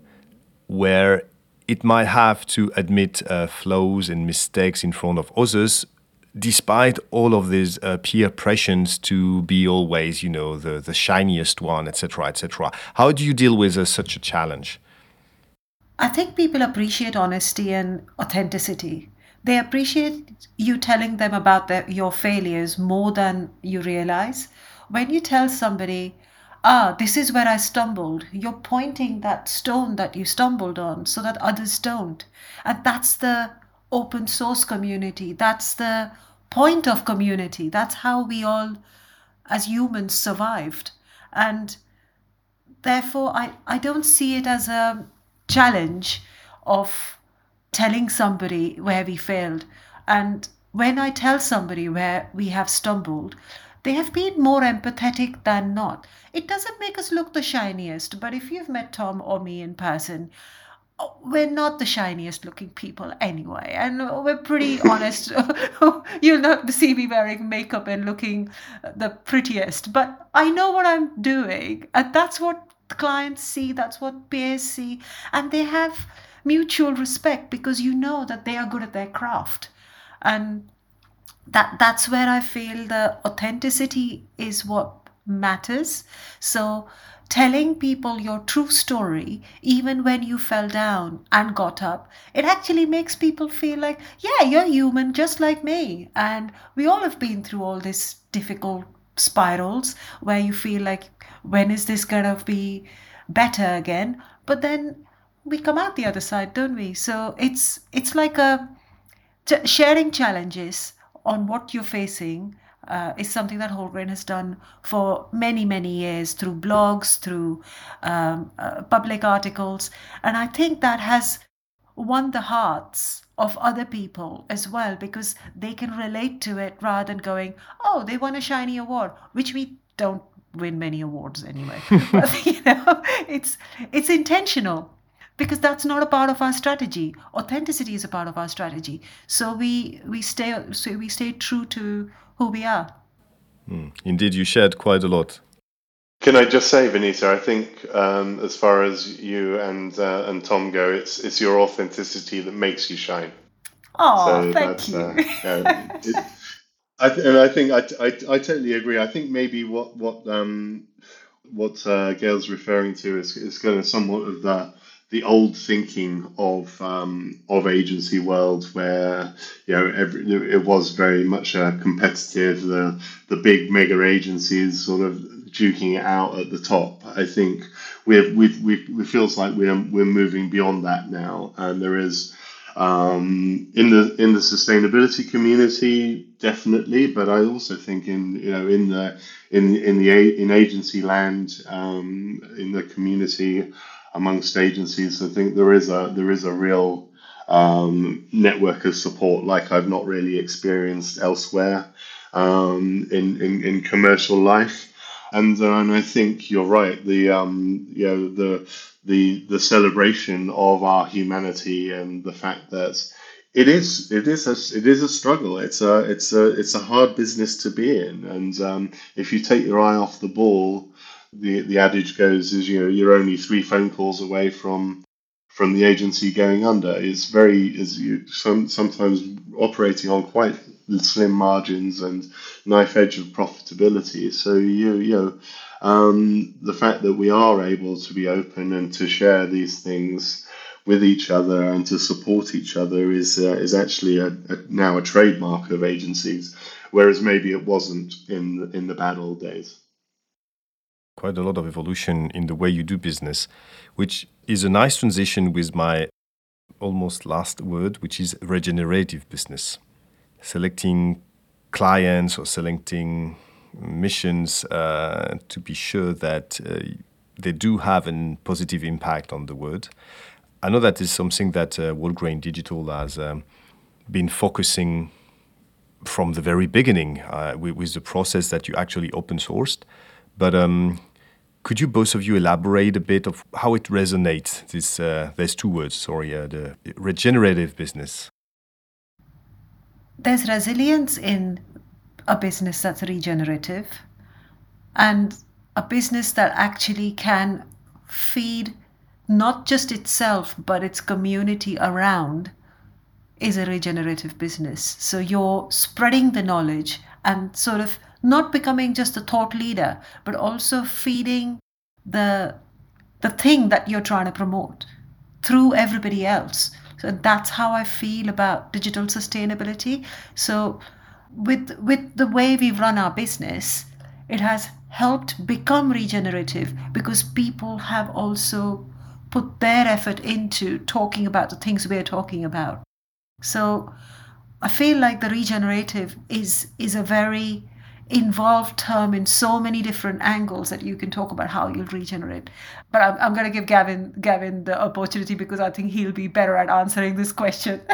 where it might have to admit uh, flaws and mistakes in front of others despite all of these uh, peer pressures to be always, you know, the, the shiniest one, etc., etc., how do you deal with uh, such a challenge? I think people appreciate honesty and authenticity. They appreciate you telling them about your failures more than you realize. When you tell somebody, ah, this is where I stumbled, you're pointing that stone that you stumbled on so that others don't. And that's the open source community. That's the point of community. That's how we all, as humans, survived. And therefore, I, I don't see it as a challenge of telling somebody where we failed. And when I tell somebody where we have stumbled, they have been more empathetic than not. It doesn't make us look the shiniest, but if you've met Tom or me in person, oh, we're not the shiniest looking people anyway, and we're pretty honest. You'll not see me wearing makeup and looking the prettiest, but I know what I'm doing, and that's what clients see, that's what peers see, and they have mutual respect because you know that they are good at their craft, and that that's where I feel the authenticity is what matters. So telling people your true story, even when you fell down and got up, it actually makes people feel like, yeah, you're human just like me. And we all have been through all these difficult spirals where you feel like, when is this going to be better again? But then we come out the other side, don't we? So it's it's like a sharing challenges on what you're facing uh, is something that Wholegrain has done for many, many years through blogs, through um, uh, public articles. And I think that has won the hearts of other people as well because they can relate to it rather than going, oh, they won a shiny award, which we don't win many awards anyway. but, you know, it's it's intentional because that's not a part of our strategy. Authenticity is a part of our strategy. So we we stay so we stay true to who we are. Mm. Indeed, you shared quite a lot. Can I just say, Vineeta? I think um, as far as you and uh, and Tom go, it's it's your authenticity that makes you shine. Oh, so thank you. Uh, yeah, it, I, and I think I, I, I, totally agree. I think maybe what what um, what uh, Gaël's referring to is is kind of somewhat of the the old thinking of um, of agency world, where you know every, it was very much a competitive. The the big mega agencies sort of duking it out at the top. I think we've we we it feels like we're we're moving beyond that now, and there is. Um, in the in the sustainability community, definitely, but I also think in you know in the in in the in agency land, um, in the community, amongst agencies. I think there is a there is a real um, network of support like I've not really experienced elsewhere um, in, in in commercial life. And, uh, and I think you're right. The um, you know the the the celebration of our humanity and the fact that it is it is a it is a struggle. It's a it's a it's a hard business to be in, and um, if you take your eye off the ball, the the adage goes is you know you're only three phone calls away from from the agency going under. It's very is you some sometimes operating on quite slim margins and knife edge of profitability. So you you know um, the fact that we are able to be open and to share these things with each other and to support each other is uh, is actually a, a, now a trademark of agencies, whereas maybe it wasn't in in the bad old days quite a lot of evolution in the way you do business, which is a nice transition with my almost last word, which is regenerative business. Selecting clients or selecting missions uh, to be sure that uh, they do have a positive impact on the world. I know that is something that uh, Wholegrain Digital has um, been focusing from the very beginning uh, with, with, the process that you actually open sourced. But um, could you both of you elaborate a bit of how it resonates? This uh, there's two words. Sorry, uh, the regenerative business. There's resilience in a business that's regenerative, and a business that actually can feed not just itself but its community around is a regenerative business. So you're spreading the knowledge and sort of not becoming just a thought leader, but also feeding the the thing that you're trying to promote through everybody else. So that's how I feel about digital sustainability. So with with the way we've run our business, it has helped become regenerative because people have also put their effort into talking about the things we're talking about. So I feel like the regenerative is is a very involved term in so many different angles that you can talk about how you'll regenerate. But I'm, I'm going to give Gavin Gavin the opportunity because I think he'll be better at answering this question.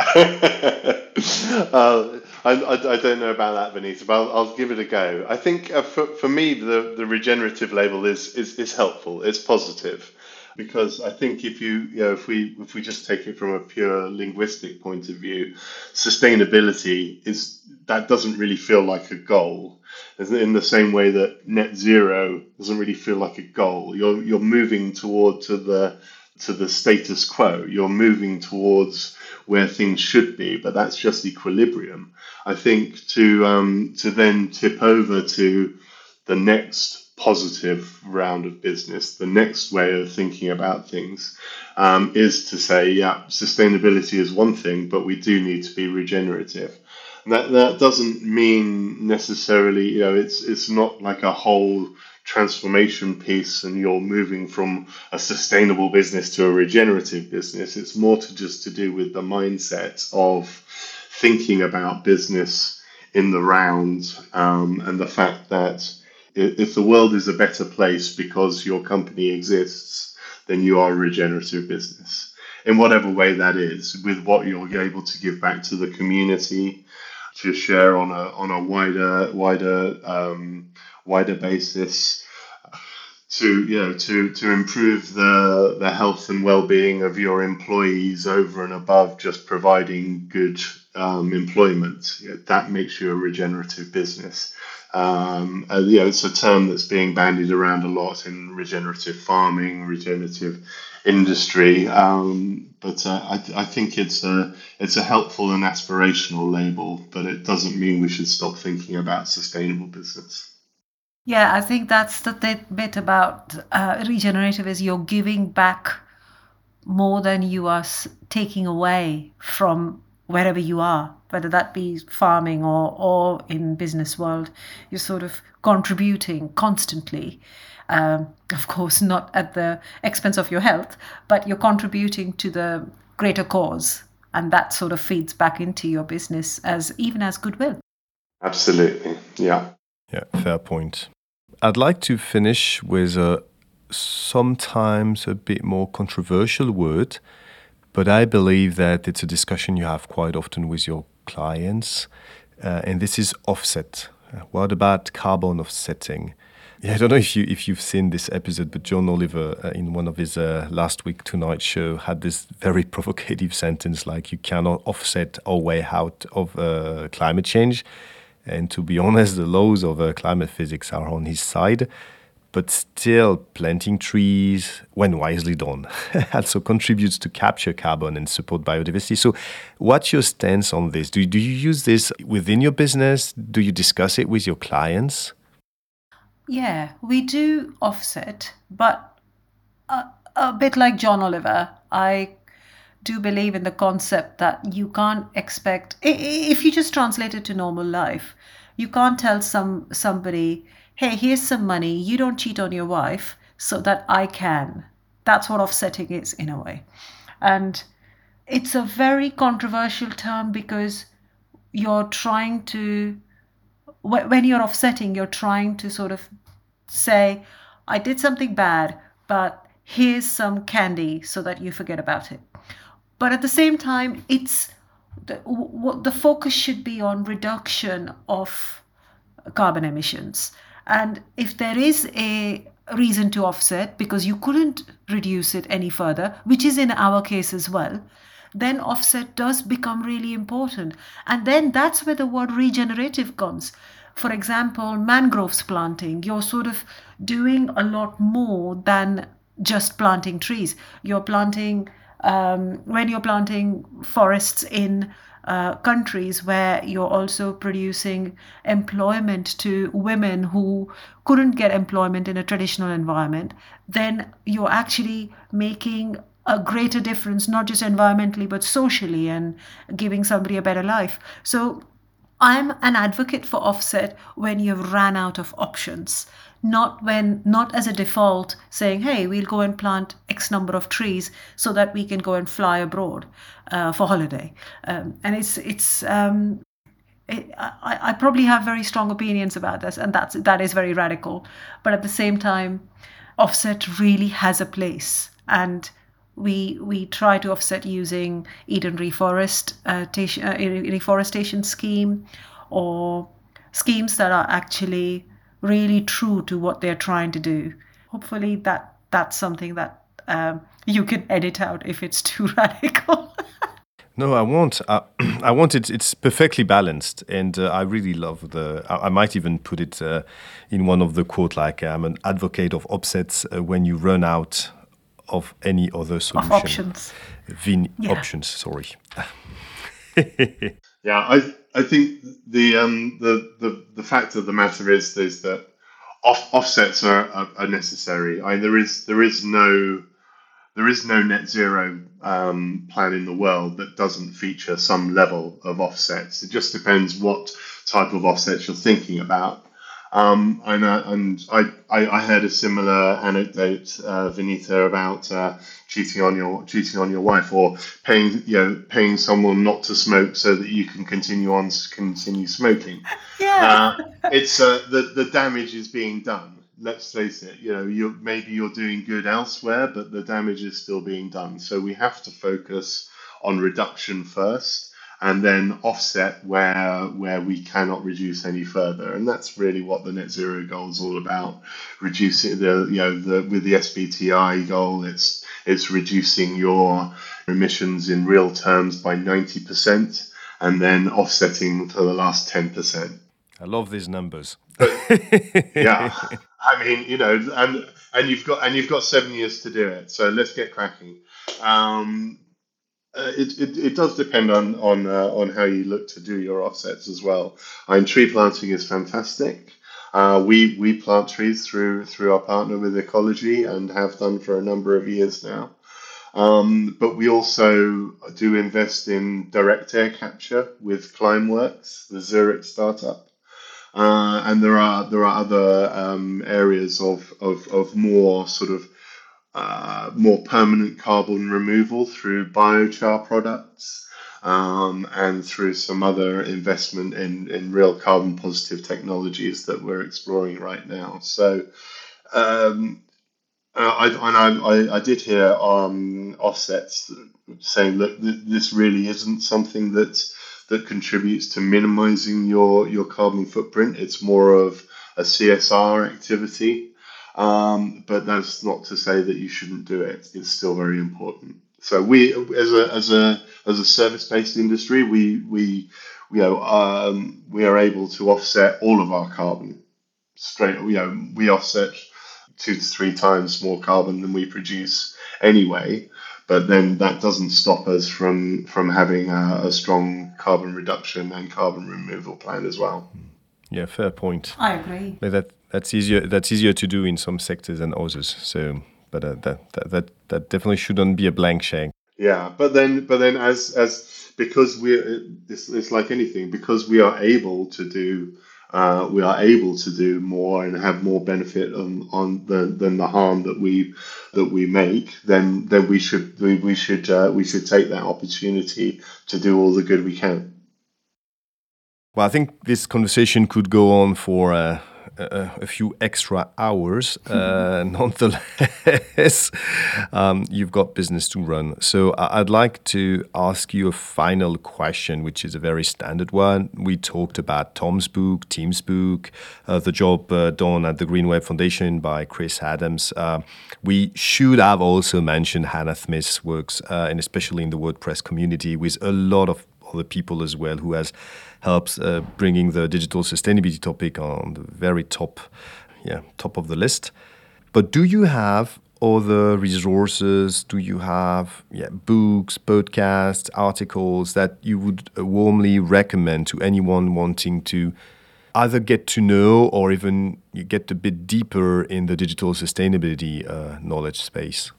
uh, I, I, I, don't know about that, Vineeta, but I'll, I'll give it a go. I think uh, for, for me, the, the regenerative label is, is, is helpful. It's positive because I think if you, you know, if we if we just take it from a pure linguistic point of view, sustainability is that doesn't really feel like a goal. In the same way that net zero doesn't really feel like a goal, you're you're moving toward to the to the status quo. You're moving towards where things should be, but that's just equilibrium. I think to um, to then tip over to the next positive round of business, the next way of thinking about things um, is to say, yeah, sustainability is one thing, but we do need to be regenerative. And that that doesn't mean necessarily, you know, it's it's not like a whole transformation piece and you're moving from a sustainable business to a regenerative business. It's more to just to do with the mindset of thinking about business in the round um, and the fact that if the world is a better place because your company exists, then you are a regenerative business in whatever way that is, with what you're able to give back to the community, to share on a on a wider wider um, wider basis, to you know to to improve the the health and well being of your employees over and above just providing good um, employment. That makes you a regenerative business. Um, uh, you know, it's a term that's being bandied around a lot in regenerative farming, regenerative industry. Um, but uh, I, I think it's a it's a helpful and aspirational label, but it doesn't mean we should stop thinking about sustainable business. Yeah, I think that's the bit about uh, regenerative is you're giving back more than you are taking away from wherever you are whether that be farming or, or in business world, you're sort of contributing constantly. Um, of course, not at the expense of your health, but you're contributing to the greater cause, and that sort of feeds back into your business as even as goodwill. Absolutely, yeah. Yeah, fair point. I'd like to finish with a sometimes a bit more controversial word, but I believe that it's a discussion you have quite often with your clients, uh, and this is offset. Uh, what about carbon offsetting? Yeah, I don't know if you if you've seen this episode, but John Oliver, uh, in one of his uh, last week tonight show, had this very provocative sentence like, "You cannot offset our way out of uh, climate change." And to be honest, the laws of uh, climate physics are on his side but still planting trees, when wisely done, also contributes to capture carbon and support biodiversity. So, what's your stance on this? Do, do you use this within your business? Do you discuss it with your clients? Yeah, we do offset, but a, a bit like John Oliver, I do believe in the concept that you can't expect, if you just translate it to normal life, you can't tell some somebody hey, here's some money, you don't cheat on your wife so that I can. That's what offsetting is in a way. And it's a very controversial term because you're trying to, when you're offsetting, you're trying to sort of say, I did something bad, but here's some candy so that you forget about it. But at the same time, it's the, the focus should be on reduction of carbon emissions and if there is a reason to offset because you couldn't reduce it any further, which is in our case as well, then offset does become really important. And then that's where the word regenerative comes. For example, mangroves planting, you're sort of doing a lot more than just planting trees. You're planting um, when you're planting forests in uh, countries where you're also producing employment to women who couldn't get employment in a traditional environment, then you're actually making a greater difference, not just environmentally, but socially, and giving somebody a better life. So I'm an advocate for offset when you've ran out of options, not when not as a default saying, "Hey, we'll go and plant X number of trees so that we can go and fly abroad uh, for holiday." Um, and it's it's um, it, I, I probably have very strong opinions about this, and that's that is very radical. But at the same time, offset really has a place, and we we try to offset using Eden reforest uh, uh, reforestation scheme or schemes that are actually really true to what they're trying to do. Hopefully that that's something that um, you can edit out if it's too radical. No, I won't. Uh, I want it. It's perfectly balanced, and uh, I really love the. I, I might even put it uh, in one of the quote, like I'm an advocate of offsets uh, when you run out of any other solution. Of options. Vin yeah. options. Sorry. yeah, I I think the um the the the fact of the matter is is that off, offsets are, are, are necessary. I there is there is no there is no net zero um, plan in the world that doesn't feature some level of offsets. It just depends what type of offsets you're thinking about. Um, and, uh, and I, I, I, heard a similar anecdote, uh, Vineeta, about uh, cheating on your cheating on your wife or paying you know paying someone not to smoke so that you can continue on continue smoking. Yeah, uh, it's uh, the the damage is being done. Let's face it. You know, you maybe you're doing good elsewhere, but the damage is still being done. So we have to focus on reduction first and then offset where where we cannot reduce any further. And that's really what the net zero goal is all about. Reducing the you know the with the SBTI goal, it's it's reducing your emissions in real terms by ninety percent, and then offsetting for the last ten percent. I love these numbers. yeah, I mean, you know, and and you've got and you've got seven years to do it. So let's get cracking. Um, uh, it, it, it does depend on on uh, on how you look to do your offsets as well. I mean, tree planting is fantastic. Uh, we we plant trees through through our partner with Ecologi and have done for a number of years now. Um, but we also do invest in direct air capture with Climeworks, the Zurich startup. Uh, and there are there are other um, areas of, of, of more sort of uh, more permanent carbon removal through biochar products um, and through some other investment in, in real carbon positive technologies that we're exploring right now. So, um, uh, I, and I, I, did hear um, offsets saying, look, th- this really isn't something that that contributes to minimizing your, your carbon footprint. It's more of a CSR activity. Um, but that's not to say that you shouldn't do it. It's still very important. So we, as a as a as a service based industry, we we you know um, we are able to offset all of our carbon straight. You know we offset two to three times more carbon than we produce anyway. But then that doesn't stop us from from having a, a strong carbon reduction and carbon removal plan as well. Yeah, fair point. I agree. But that that's easier. That's easier to do in some sectors than others. So, but uh, that, that that that definitely shouldn't be a blank check. Yeah, but then but then as as because we're it's, it's like anything because we are able to do. Uh, we are able to do more and have more benefit on, on the, than the harm that we that we make, then then we should we, we should uh, we should take that opportunity to do all the good we can. Well, I think this conversation could go on for uh, a, a few extra hours. Uh, nonetheless, um, you've got business to run. So I'd like to ask you a final question, which is a very standard one. We talked about Tom's book, Tim's book, uh, the job uh, done at the Green Web Foundation by Chris Adams. Uh, we should have also mentioned Hannah Smith's works, uh, and especially in the WordPress community, with a lot of other people as well who has helps uh, bringing the digital sustainability topic on the very top, yeah, top of the list. But do you have other resources do you have? Yeah, books, podcasts, articles that you would warmly recommend to anyone wanting to either get to know or even get a bit deeper in the digital sustainability uh, knowledge space?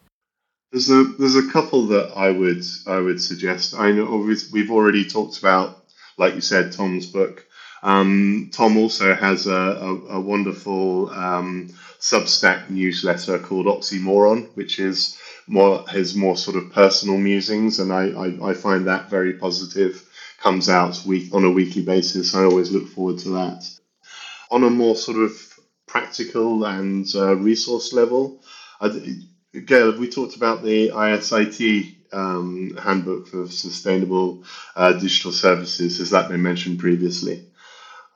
There's a there's a couple that I would I would suggest. I know we've already talked about, like you said, Tom's book. Um, Tom also has a, a, a wonderful um, Substack newsletter called Oxymoron, which is more his more sort of personal musings, and I, I, I find that very positive. Comes out week on a weekly basis. I always look forward to that. On a more sort of practical and uh, resource level, I, Gaël, we talked about the ISIT um, handbook for sustainable uh, digital services. Has that been mentioned previously?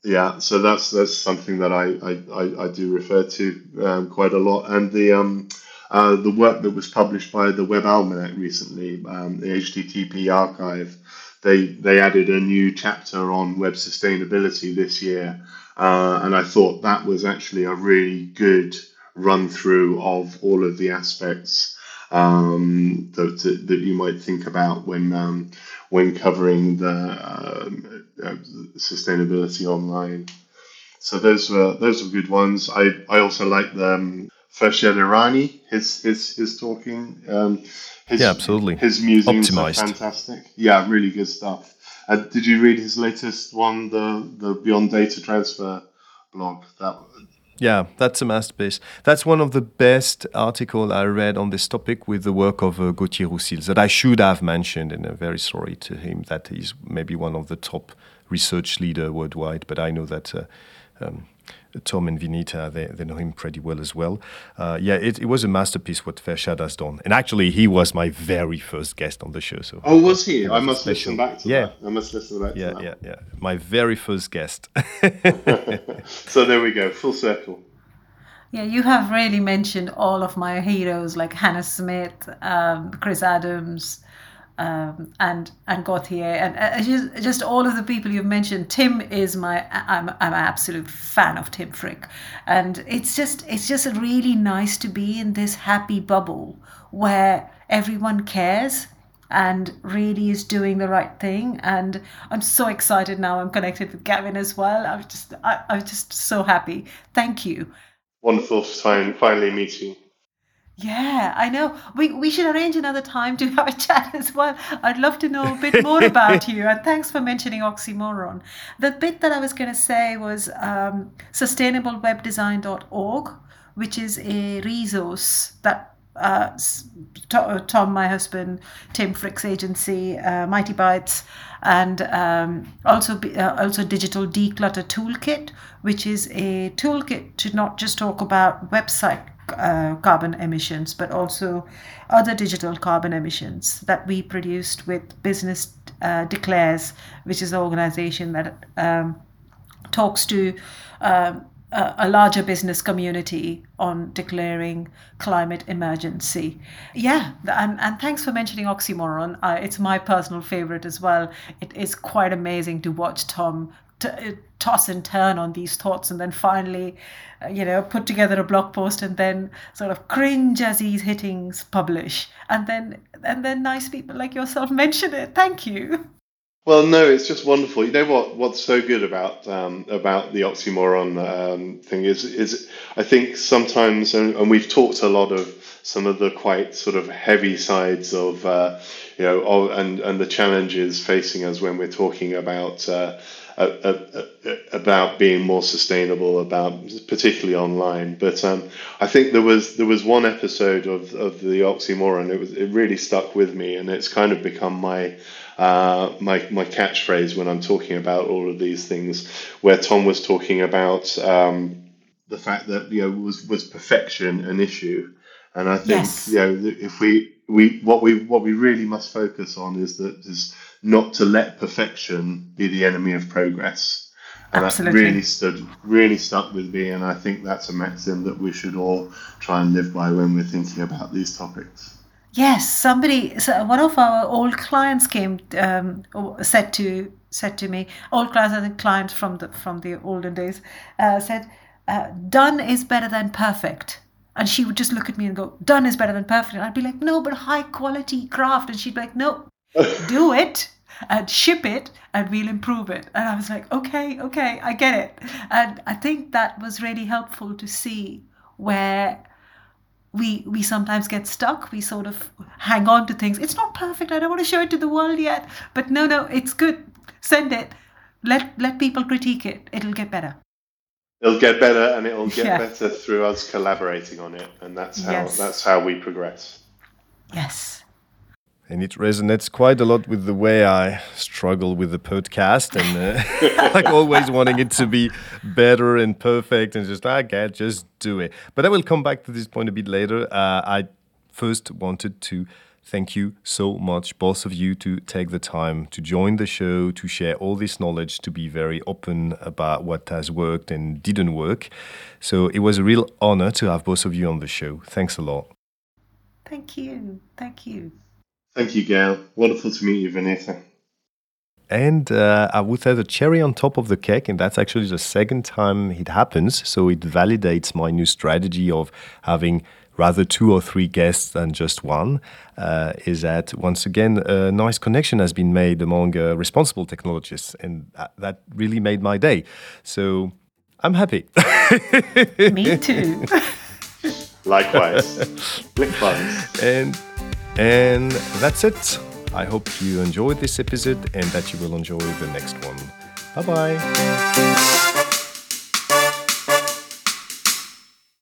Yeah, so that's that's something that I I, I, do refer to um, quite a lot, and the um, uh, the work that was published by the Web Almanac recently, um, the HTTP archive, they they added a new chapter on web sustainability this year, uh, and I thought that was actually a really good run through of all of the aspects um, that, that you might think about when um, when covering the uh, uh, sustainability online. So those were those were good ones. I, I also like the um, Fershad Irani, his his his talking. Um, his, yeah, absolutely. His musings Optimized. are fantastic. Yeah, really good stuff. Uh, did you read his latest one, the the Beyond Data Transfer blog? That yeah, that's a masterpiece. That's one of the best articles I read on this topic with the work of uh, Gauthier Roussilhe that I should have mentioned, and I'm very sorry to him that he's maybe one of the top research leader worldwide. But I know that uh, um, Tom and Vineeta, they, they know him pretty well as well. Uh, yeah, it, it was a masterpiece what Fershad has done. And actually, he was my very first guest on the show. So Oh, was he? I must listen back to yeah. that. I must listen back yeah, to that. Yeah, yeah, My very first guest. so there we go, full circle. Yeah, you have really mentioned all of my heroes like Hannah Smith, um, Chris Adams, um, and and Gauthier, and uh, just, just all of the people you've mentioned. Tim is my I'm I'm an absolute fan of Tim Frick, and it's just it's just really nice to be in this happy bubble where everyone cares and really is doing the right thing. And I'm so excited now. I'm connected with Gavin as well. I'm just I, I'm just so happy. Thank you. Wonderful to finally meet you. Yeah, I know. We we should arrange another time to have a chat as well. I'd love to know a bit more about you. And thanks for mentioning oxymoron. The bit that I was going to say was um, sustainablewebdesign.org, which is a resource that uh, Tom, my husband, Tim Frick's agency, uh, Mightybytes, and um, also uh, also digital declutter toolkit, which is a toolkit to not just talk about website uh, carbon emissions, but also other digital carbon emissions that we produced with Business uh, Declares, which is an organization that um, talks to um, a larger business community on declaring climate emergency. Yeah, and, and thanks for mentioning oxymoron. Uh, it's my personal favorite as well. It is quite amazing to watch Tom t- uh, toss and turn on these thoughts and then finally uh, you know put together a blog post and then sort of cringe as he's hitting publish. And then and then nice people like yourself mention it. Thank you. Well no it's just wonderful. You know what what's so good about um, about the oxymoron um, thing is is i think sometimes and, and, we've talked a lot of some of the quite sort of heavy sides of uh, you know of, and and the challenges facing us when we're talking about uh, about being more sustainable, about particularly online. But um, I think there was there was one episode of, of the oxymoron. It was it really stuck with me, and it's kind of become my uh, my my catchphrase when I'm talking about all of these things. Where Tom was talking about um, the fact that you know was was perfection an issue, and I think yes. you know if we we what we what we really must focus on is that is not to let perfection be the enemy of progress. And Absolutely. that really stood really stuck with me and I think that's a maxim that we should all try and live by when we're thinking about these topics. Yes, somebody so one of our old clients came um, said to said to me, old clients and clients from the from the olden days, uh, said, uh, "Done is better than perfect." And she would just look at me and go, done is better than perfect. And I'd be like, no, but high quality craft. And she'd be like, no, do it and ship it and we'll improve it. And I was like, okay, okay, I get it. And I think that was really helpful to see where we we sometimes get stuck. We sort of hang on to things. It's not perfect. I don't want to show it to the world yet. But no no it's good. Send it. Let let people critique it. It'll get better. It'll get better and it'll get yeah. better through us collaborating on it. And that's how yes. that's how we progress. Yes and it resonates quite a lot with the way I struggle with the podcast and uh, like always wanting it to be better and perfect and just like okay, just do it. But I will come back to this point a bit later. Uh, I first wanted to thank you so much, both of you, to take the time to join the show, to share all this knowledge, to be very open about what has worked and didn't work. So it was a real honor to have both of you on the show. Thanks a lot. Thank you. Thank you. Thank you, Gaël. Wonderful to meet you, Vineeta. And uh, I would say the cherry on top of the cake, and that's actually the second time it happens. So it validates my new strategy of having rather two or three guests than just one. Uh, is that once again a nice connection has been made among uh, responsible technologists, and that, that really made my day. So I'm happy. Me too. Likewise. Click buttons. And and that's it. I hope you enjoyed this episode and that you will enjoy the next one. Bye bye.